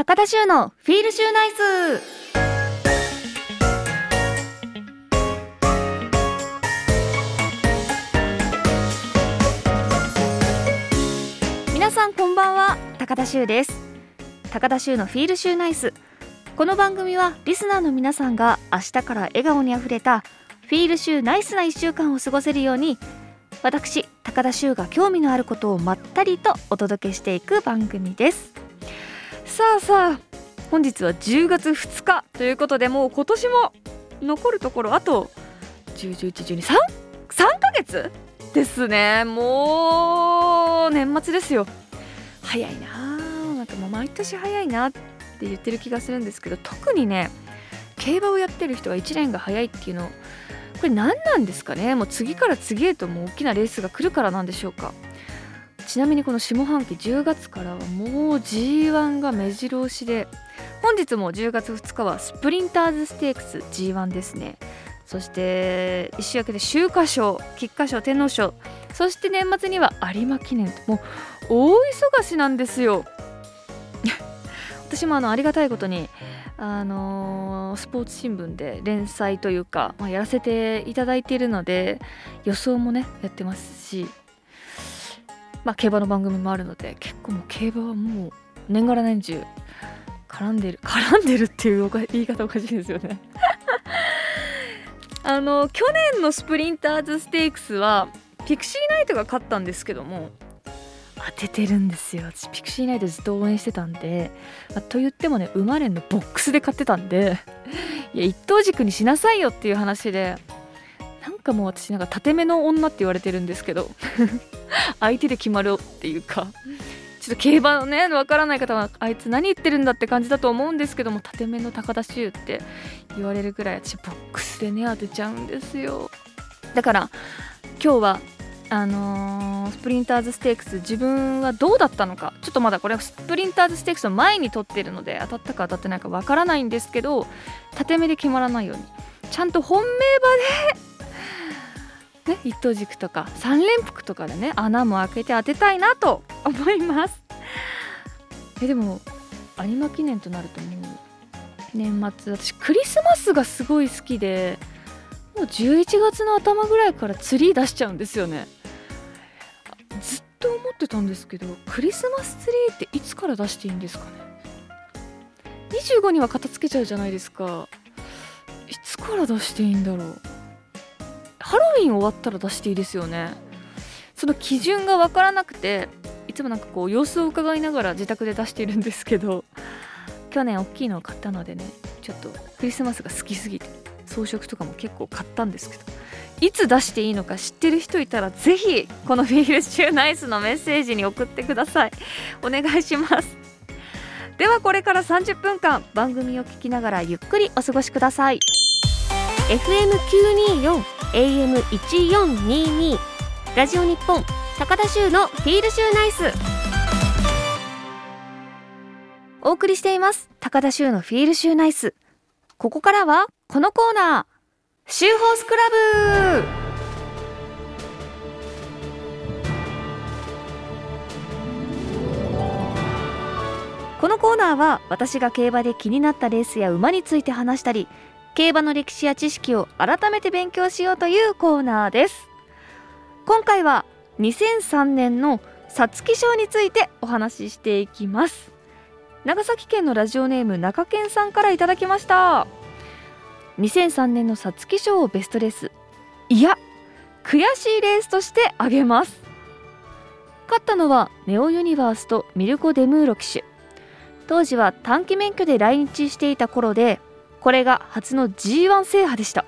高田修のフィールシューナイス。皆さんこんばんは高田修です。高田修のフィールシューナイス。この番組はリスナーの皆さんが明日から笑顔にあふれたフィールシューナイスな1週間を過ごせるように私高田修が興味のあることをまったりとお届けしていく番組です。さあさあ本日は10月2日ということでもう今年も残るところあと101112 3 3ヶ月ですね。もう年末ですよ。早いななんかもう毎年早いなって言ってる気がするんですけど特にね競馬をやってる人は1年が早いっていうのこれ何なんですかね。もう次から次へともう大きなレースが来るからなんでしょうか。ちなみにこの下半期10月からはもう G1 が目白押しで本日も10月2日はスプリンターズステークス G1 ですね。そして一週明けで秋華賞菊花賞天皇賞そして年末には有馬記念ともう大忙しなんですよ。私もあのありがたいことにあのー、スポーツ新聞で連載というか、まあ、やらせていただいているので予想もねやってますしまあ競馬の番組もあるので結構もう競馬はもう年がら年中絡んでる絡んでるっていう言い方おかしいですよね。あの去年のスプリンターズステークスはピクシーナイトが勝ったんですけども当ててるんですよ。私ピクシーナイトずっと応援してたんで、まあ、と言ってもね馬連のボックスで買ってたんでいや一頭軸にしなさいよっていう話でなんかもう私なんか縦目の女って言われてるんですけど 相手で決まるっていうかちょっと競馬のねわからない方はあいつ何言ってるんだって感じだと思うんですけども縦目の高田秋って言われるぐらい私ボックスでね当てちゃうんですよ。だから今日はあのー、スプリンターズステークス自分はどうだったのかちょっとまだこれはスプリンターズステークスの前に録ってるので当たったか当たってないかわからないんですけど縦目で決まらないようにちゃんと本命馬で、ね、一等軸とか3連複とかでね穴も開けて当てたいなと思います。えでも有馬記念となるともう年末私クリスマスがすごい好きでもう11月の頭ぐらいからツリー出しちゃうんですよね。ずっと思ってたんですけどクリスマスツリーっていつから出していいんですかね？25には片付けちゃうじゃないですか。いつから出していいんだろう？ハロウィン終わったら出していいですよね。その基準が分からなくていつもなんかこう様子を伺いながら自宅で出しているんですけど去年大きいのを買ったのでねちょっとクリスマスが好きすぎて装飾とかも結構買ったんですけどいつ出していいのか知ってる人いたらぜひこのフィールシューナイスのメッセージに送ってください。お願いします。ではこれから30分間番組を聞きながらゆっくりお過ごしください。FM924 AM1422 ラジオ日本高田州のフィールシューナイス。お送りしています。高田州のフィールシューナイス。ここからはこのコーナー。シューホースクラブ。このコーナーは私が競馬で気になったレースや馬について話したり競馬の歴史や知識を改めて勉強しようというコーナーです。今回は2003年の皐月賞についてお話ししていきます。長崎県のラジオネーム中堅さんからいただきました。2003年の皐月賞をベストレース。いや悔しいレースとして挙げます。勝ったのはネオユニバースとミルコ・デムーロ騎手。当時は短期免許で来日していた頃でこれが初の G1 制覇でした。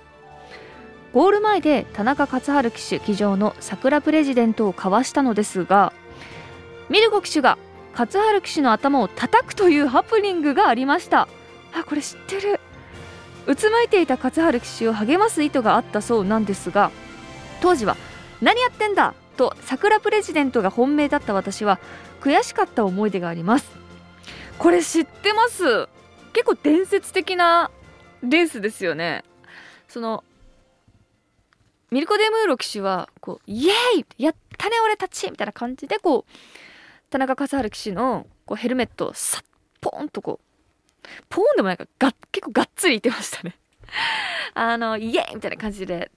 ゴール前で田中勝春騎手騎乗の桜プレジデントをかわしたのですがミルコ騎手が勝春騎手の頭を叩くというハプニングがありました。あこれ知ってる。うつむいていた勝春騎手を励ます意図があったそうなんですが当時は「何やってんだ!」と桜プレジデントが本命だった私は悔しかった思い出があります。これ知ってます？結構伝説的なレースですよね。そのミルコ・デムーロ騎手はこうイエーイ!やったね俺たち！みたいな感じでこう田中勝春騎手のこうヘルメットをさっポンとこうポーンでもなんかが結構がっつりいってましたね。あのイエーイみたいな感じで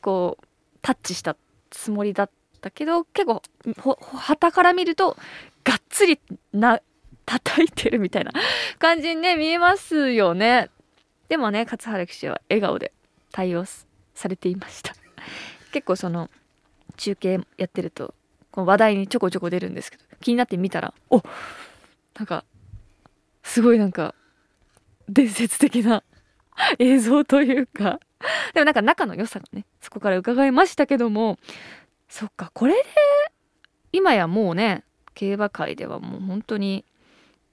こうタッチしたつもりだったけど結構はたから見るとがっつりな叩いてるみたいな感じにね見えますよね。でもね勝原騎手は笑顔で対応されていました。結構その中継やってるとこの話題にちょこちょこ出るんですけど気になって見たらおなんかすごいなんか伝説的な 映像というか。でもなんか仲の良さがねそこから伺いましたけどもそっかこれで今やもうね競馬界ではもう本当に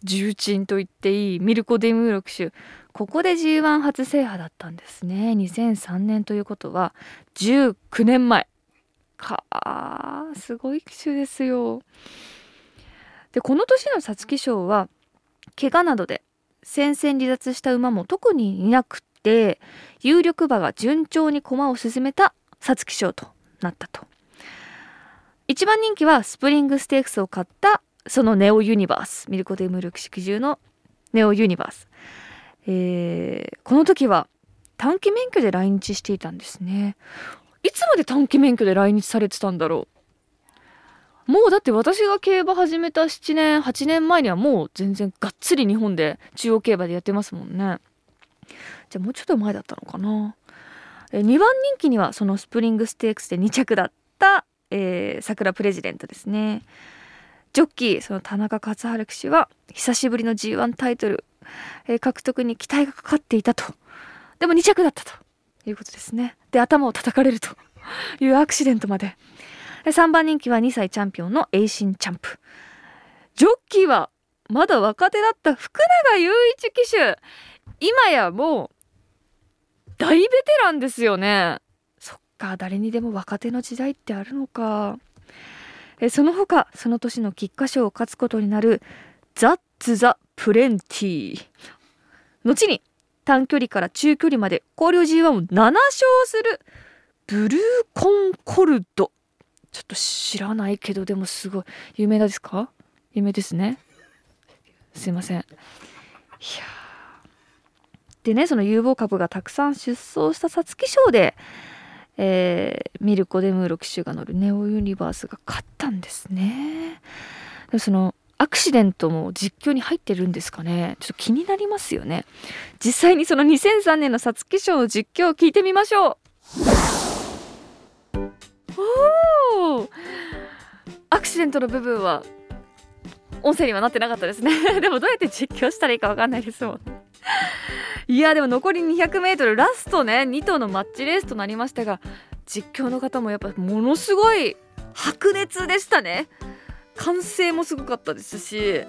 重鎮と言っていいミルコ・デムーロ騎手ここで G1 初制覇だったんですね。2003年ということは19年前。かすごい騎手ですよ。でこの年の皐月賞は怪我などで戦線離脱した馬も特にいなくて有力馬が順調に駒を進めた皐月賞となったと。一番人気はスプリングステークスを買ったそのネオユニバースミルコ・デムルク式中のネオユニバース。えー、この時は短期免許で来日していたんですね。いつまで短期免許で来日されてたんだろう？もうだって私が競馬始めた7年8年前にはもう全然がっつり日本で中央競馬でやってますもんね。じゃあもうちょっと前だったのかな？2番人気にはそのスプリングステークスで2着だった、えー、桜プレジデントですね。ジョッキーその田中勝春騎手は久しぶりの G1 タイトルえー、獲得に期待がかかっていたと。でも2着だったということですね。で、頭を叩かれると いうアクシデントまで。で3番人気は2歳チャンピオンのエイシンチャンプ。ジョッキーはまだ若手だった福永祐一騎手。今やもう大ベテランですよね。そっか、誰にでも若手の時代ってあるのか。えその他、その年の菊花賞を勝つことになるザッツ・ザ・プレンティ後に短距離から中距離まで交流 G1 を7勝するブルーコンコルド。ちょっと知らないけどでもすごい。有名ですか？有名ですね。すいません。いやでねその有望株がたくさん出走した皐月賞で、えー、ミルコ・デムーロ騎手が乗るネオユニバースが勝ったんですね。そのアクシデントも実況に入ってるんですかね。ちょっと気になりますよね。実際にその2003年の皐月賞の実況を聞いてみましょう。おおアクシデントの部分は音声にはなってなかったですね。でもどうやって実況したらいいか分かんないですもん。いやでも残り 200m ラストね2頭のマッチレースとなりましたが実況の方もやっぱものすごい白熱でしたね。完成もすごかったですし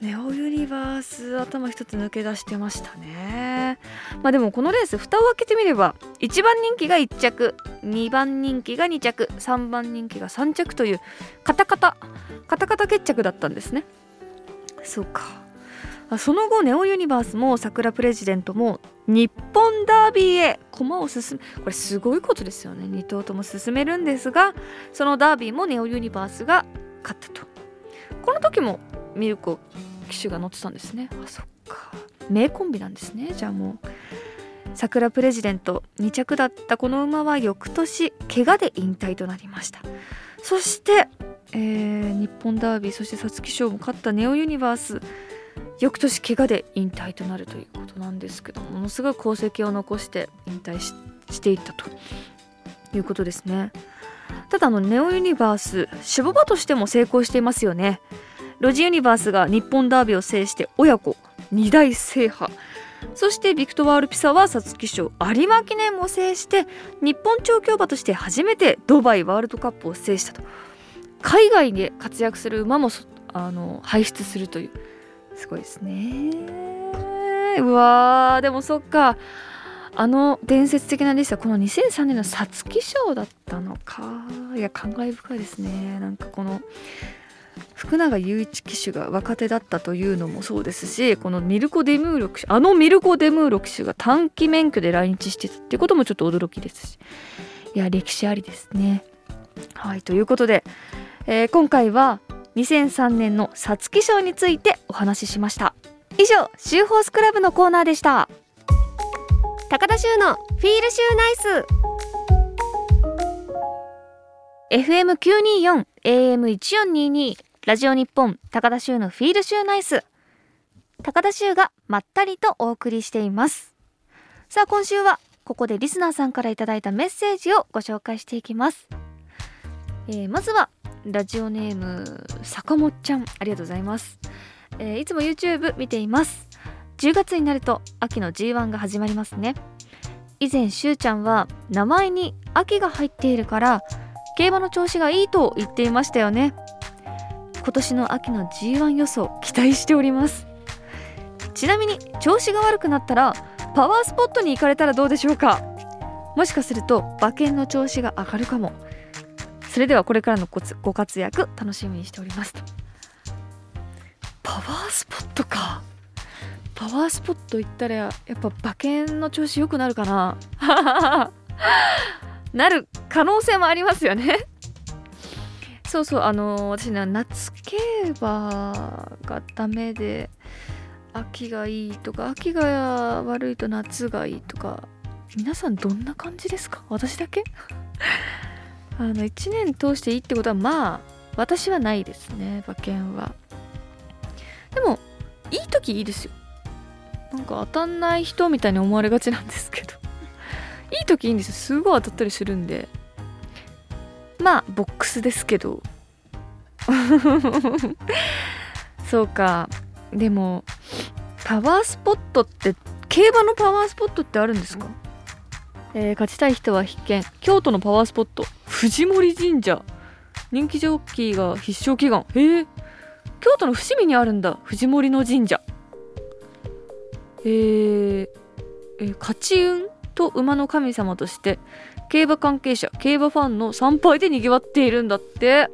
ネオユニバース頭一つ抜け出してましたね。まあでもこのレース蓋を開けてみれば1番人気が1着2番人気が2着3番人気が3着というカタカタカタカタ決着だったんですね。そうか。その後ネオユニバースも桜プレジデントも日本ダービーへ駒を進めこれすごいことですよね。2頭とも進めるんですがそのダービーもネオユニバースが勝ったと。この時もミルコ騎手が乗ってたんですね。あそっか。名コンビなんですね。じゃあもう桜プレジデント2着だったこの馬は翌年怪我で引退となりました。そして、えー、日本ダービーそして皐月賞も勝ったネオユニバース。翌年怪我で引退となるということなんですけどものすごい功績を残して引退していったということですね。ただあのネオユニバース守護馬としても成功していますよね。ロジユニバースが日本ダービーを制して親子2大制覇。そしてビクトワール・ピサは皐月賞有馬記念も制して日本調教馬として初めてドバイワールドカップを制したと。海外で活躍する馬もあの輩出するというすごいですね。うわーでもそっか。あの伝説的なレースはこの2003年の皐月賞だったのか。いや感慨深いですね。なんかこの福永雄一騎手が若手だったというのもそうですしこのミルコ・デムーロ騎手あのミルコ・デムーロ騎手が短期免許で来日してたっていうこともちょっと驚きですし。いや歴史ありですね。はいということで、えー、今回は2003年の皐月賞についてお話ししました。以上シューホースクラブのコーナーでした。高田修のフィールシューナイス。FM924 AM1422 ラジオ日本高田修のフィールシューナイス。高田修がまったりとお送りしています。さあ今週はここでリスナーさんからいただいたメッセージをご紹介していきます、えー、まずはラジオネーム坂本ちゃんありがとうございます、えー、いつも YouTube 見ています。10月になると秋の G1 が始まりますね。以前しゅうちゃんは名前に秋が入っているから競馬の調子がいいと言っていましたよね。今年の秋の G1 予想期待しております。ちなみに調子が悪くなったらパワースポットに行かれたらどうでしょうか。もしかすると馬券の調子が上がるかも。それではこれからのご活躍楽しみにしておりますパワースポットか。パワースポット行ったらやっぱ馬券の調子良くなるかな。なる可能性もありますよね。そうそうあの私ね夏競馬がダメで秋がいいとか秋が悪いと夏がいいとか皆さんどんな感じですか？私だけ？あの1年通していいってことはまあ私はないですね馬券は。でもいい時いいですよ。なんか当たんない人みたいに思われがちなんですけど。いい時いいんですよ。すごい当たったりするんで。まあボックスですけど。そうか。でもパワースポットって競馬のパワースポットってあるんですか？えー、勝ちたい人は必見。京都のパワースポット藤森神社。人気ジョッキーが必勝祈願。へえ。京都の伏見にあるんだ。藤森の神社。え。ー、え、勝ち運と馬の神様として競馬関係者競馬ファンの参拝でにぎわっているんだって。へ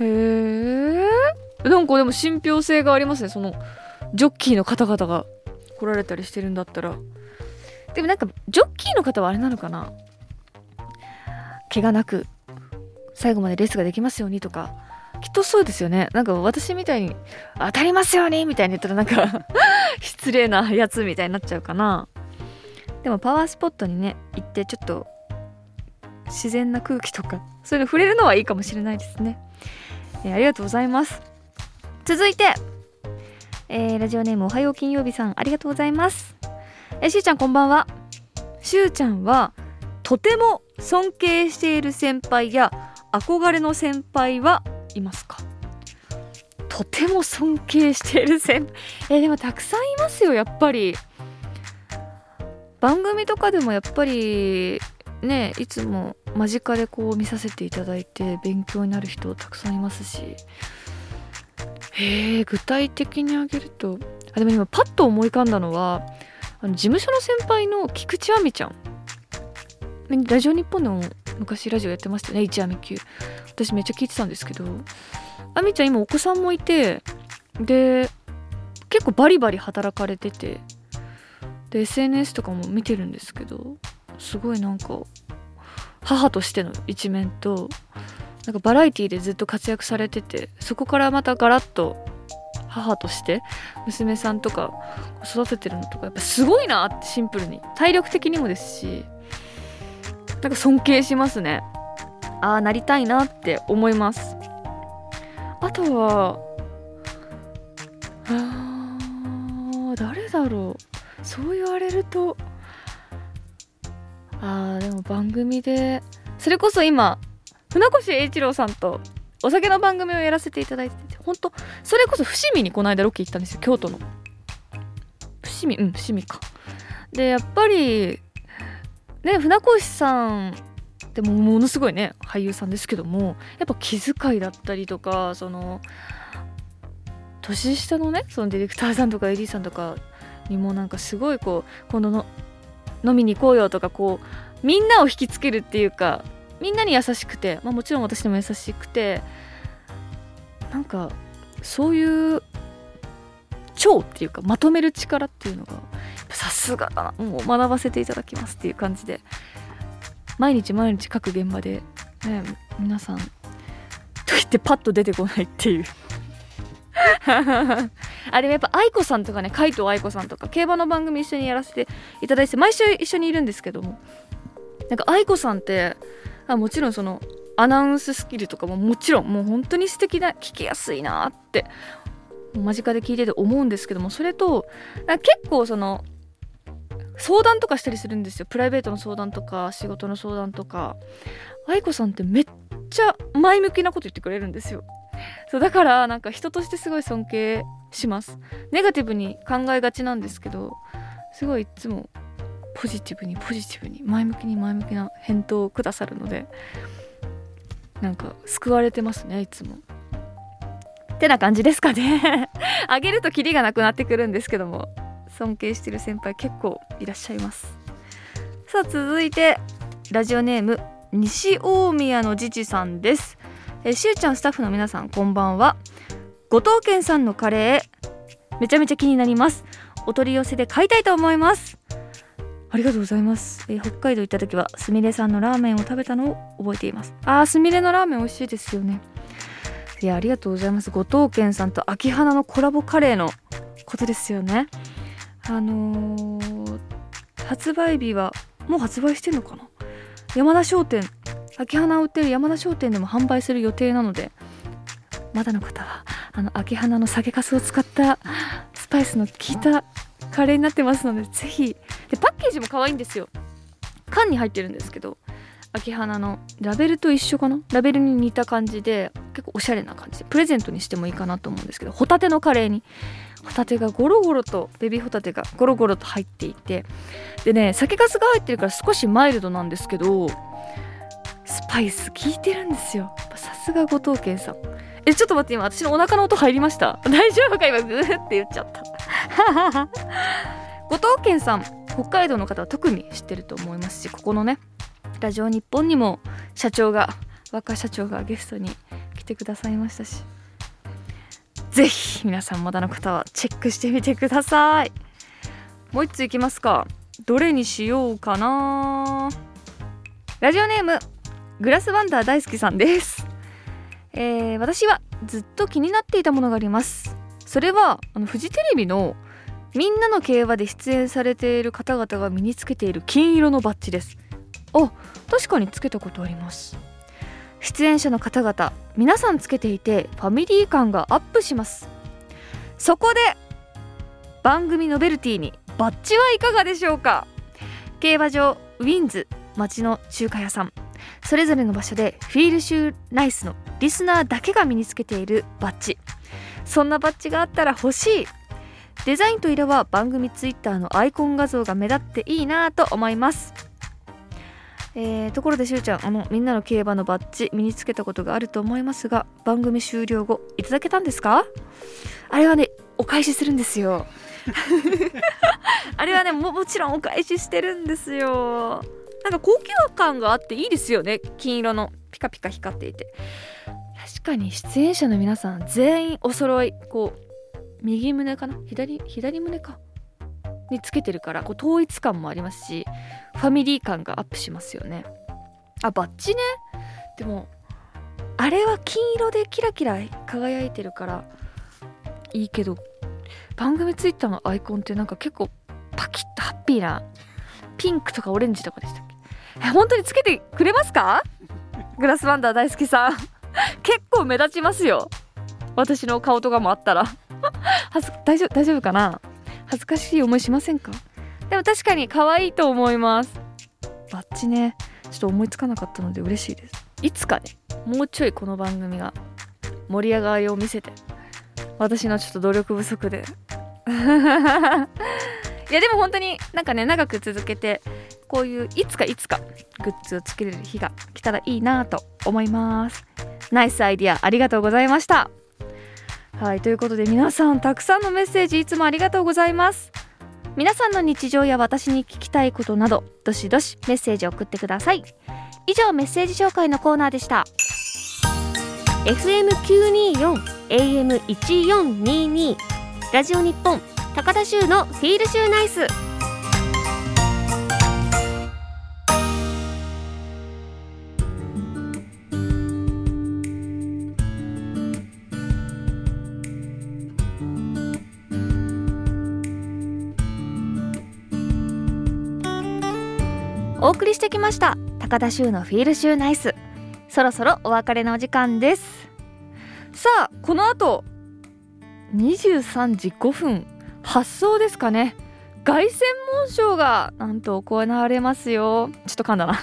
え。なんかでも信憑性がありますね。そのジョッキーの方々が来られたりしてるんだったら。でもなんかジョッキーの方はあれなのかな。怪我なく最後までレースができますようにとかきっとそうですよね。なんか私みたいに当たりますようにみたいに言ったらなんか 失礼なやつみたいになっちゃうかな。でもパワースポットにね行ってちょっと自然な空気とかそういうの触れるのはいいかもしれないですね、えー、ありがとうございます。続いて、えー、ラジオネームおはよう金曜日さんありがとうございます。えー、しゅうちゃんこんばんは。しゅうちゃんはとても尊敬している先輩や憧れの先輩はいますか？とても尊敬している先輩 え、でもたくさんいますよやっぱり。番組とかでもやっぱりねいつも間近でこう見させていただいて勉強になる人たくさんいますし。へえ具体的に挙げると。あでも今パッと思い浮かんだのはあの事務所の先輩の菊池亜美ちゃん。ラジオ日本でも昔ラジオやってましたね。一亜美級私めっちゃ聞いてたんですけど。亜美ちゃん今お子さんもいてで結構バリバリ働かれててで SNS とかも見てるんですけどすごいなんか母としての一面となんかバラエティでずっと活躍されててそこからまたガラッと母として娘さんとか育ててるのとかやっぱすごいなってシンプルに。体力的にもですしなんか尊敬しますね。ああなりたいなって思います。あとはあ誰だろう。そう言われるとあーでも番組でそれこそ今船越英一郎さんとお酒の番組をやらせていただいてて本当それこそ伏見にこの間ロケ行ったんですよ京都の。伏見うん伏見か。でやっぱりね船越さんでもものすごいね俳優さんですけどもやっぱ気遣いだったりとかその年下のねそのディレクターさんとかエディさんとかにもなんかすごいこう今度の飲みに行こうよとかこうみんなを引きつけるっていうかみんなに優しくて、まあ、もちろん私にも優しくてなんかそういう超っていうかまとめる力っていうのがさすがだなもう学ばせていただきますっていう感じで毎日毎日各現場で、ね、皆さんと言ってパッと出てこないっていう。あでもやっぱ愛子さんとかね海藤愛子さんとか競馬の番組一緒にやらせていただいて毎週一緒にいるんですけどもなんか愛子さんってあもちろんそのアナウンススキルとかももちろんもう本当に素敵な聞きやすいなって間近で聞いてて思うんですけどもそれと結構その相談とかしたりするんですよ。プライベートの相談とか仕事の相談とか。愛子さんってめっちゃ前向きなこと言ってくれるんですよ。そうだからなんか人としてすごい尊敬します。ネガティブに考えがちなんですけどすごいいつもポジティブにポジティブに前向きに前向きな返答をくださるのでなんか救われてますねいつも。てな感じですかね。あげるとキリがなくなってくるんですけども。尊敬してる先輩結構いらっしゃいます。さあ続いてラジオネーム西大宮のじじさんです。えしゅうちゃんスタッフの皆さんこんばんは。後藤健さんのカレーめちゃめちゃ気になります。お取り寄せで買いたいと思います。ありがとうございます、え北海道行った時はすみれさんのラーメンを食べたのを覚えています。あーすみれのラーメン美味しいですよね。いやありがとうございます。後藤健さんと秋花のコラボカレーのことですよね。あのー、発売日はもう発売してんのかな？山田商店秋花を売ってる山田商店でも販売する予定なのでまだの方はあの秋花の酒粕を使ったスパイスの効いたカレーになってますのでぜひ。でパッケージも可愛いんですよ。缶に入ってるんですけど秋花のラベルと一緒かな？ラベルに似た感じで結構おしゃれな感じでプレゼントにしてもいいかなと思うんですけどホタテのカレーに。ホタテがゴロゴロとベビーホタテがゴロゴロと入っていて。でね酒粕が入ってるから少しマイルドなんですけどスパイス効いてるんですよ。さすが後藤健さん。えちょっと待って今私のお腹の音入りました。大丈夫か今グーって言っちゃった。後藤健さん北海道の方は特に知ってると思いますしここのねラジオ日本にも社長が若社長がゲストにてくださいましたし。ぜひ皆さんまだの方はチェックしてみてください。もう一ついきますか。どれにしようかな。ラジオネームグラスワンダー大好きさんです、えー、私はずっと気になっていたものがあります。それはあのフジテレビのみんなの競馬で出演されている方々が身につけている金色のバッジです。あ確かにつけたことあります。出演者の方々皆さんつけていてファミリー感がアップします。そこで番組ノベルティにバッジはいかがでしょうか？競馬場ウィンズ町の中華屋さん。それぞれの場所でフィールシューナイスのリスナーだけが身につけているバッジ。そんなバッジがあったら欲しい。デザインと色は番組ツイッターのアイコン画像が目立っていいなと思います。えー、ところでしゅうちゃんあのみんなの競馬のバッジ身につけたことがあると思いますが番組終了後いただけたんですか？あれはねお返しするんですよ。あれはねももちろんお返ししてるんですよ。なんか高級感があっていいですよね金色の。ピカピカ光っていて。確かに出演者の皆さん全員お揃い。こう右胸かな？左左胸かにつけてるからこう統一感もありますしファミリー感がアップしますよね。あバッジね。でもあれは金色でキラキラ輝いてるからいいけど番組ツイッターのアイコンってなんか結構パキッとハッピーなピンクとかオレンジとかでしたっけ？え本当につけてくれますか？グラスワンダー大好きさん。結構目立ちますよ。私の顔とかもあったら。大丈夫大丈夫かな？恥ずかしい思いしませんか？でも確かに可愛いと思います。バッチね。ちょっと思いつかなかったので嬉しいです。いつかねもうちょいこの番組が盛り上がりを見せて私のちょっと努力不足で。いやでも本当になんかね長く続けてこういういつかいつかグッズを作れる日が来たらいいなと思います。ナイスアイディアありがとうございました。はいということで皆さんたくさんのメッセージいつもありがとうございます。皆さんの日常や私に聞きたいことなどどしどしメッセージを送ってください。以上メッセージ紹介のコーナーでした。FM924 AM1422 ラジオ日本高田州のフィールシューナイス。お送りしてきました。高田秋の FEEL SHU NICE。そろそろお別れのお時間です。さあこの後23時5分発走ですかね。凱旋門賞がなんと行われますよ。ちょっと噛んだな。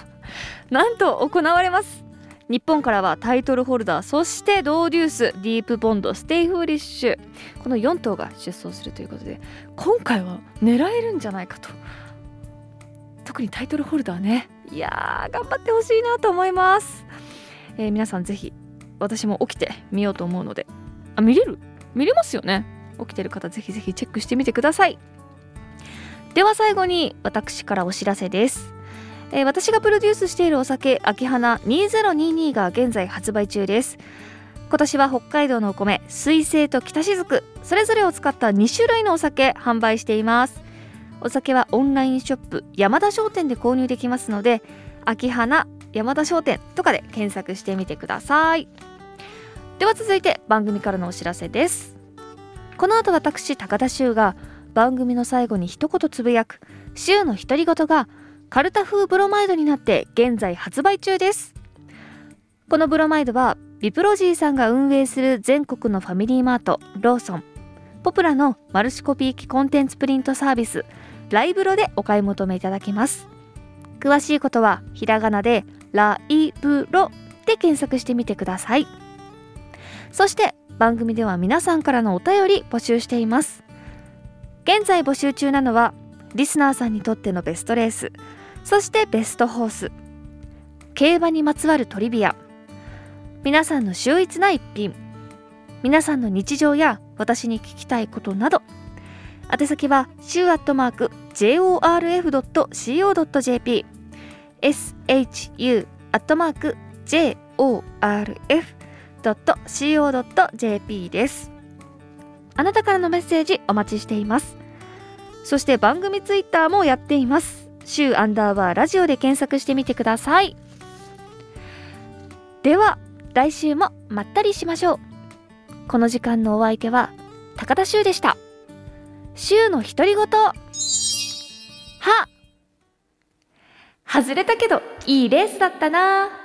なんと行われます。日本からはタイトルホルダーそしてドウデュースディープボンドステイフーリッシュ。この4頭が出走するということで今回は狙えるんじゃないかと。特にタイトルホルダーね。いやー頑張ってほしいなと思います、えー、皆さんぜひ私も起きてみようと思うので。あ見れる？見れますよね。起きてる方ぜひぜひチェックしてみてください。では最後に私からお知らせです。えー、私がプロデュースしているお酒秋花2022が現在発売中です。今年は北海道のお米水星と北雫それぞれを使った2種類のお酒販売しています。お酒はオンラインショップ山田商店で購入できますので秋花山田商店とかで検索してみてください。では続いて番組からのお知らせです。この後私高田修が番組の最後に一言つぶやく週の独り言がカルタ風ブロマイドになって現在発売中です。このブロマイドはビプロジーさんが運営する全国のファミリーマートローソン。ポプラのマルチコピー機コンテンツプリントサービスライブロでお買い求めいただけます。詳しいことはひらがなでライブロで検索してみてください。そして番組では皆さんからのお便り募集しています。現在募集中なのはリスナーさんにとってのベストレースそしてベストホース競馬にまつわるトリビア皆さんの秀逸な一品皆さんの日常や私に聞きたいことなど宛先は週アットマーク jorf.co.jp shu アットマーク jorf.co.jp です。あなたからのメッセージお待ちしています。そして番組ツイッターもやっています。週アンダーバーラジオで検索してみてください。では来週もまったりしましょう。この時間のお相手は高田修でした。週の独り言。は外れたけどいいレースだったな。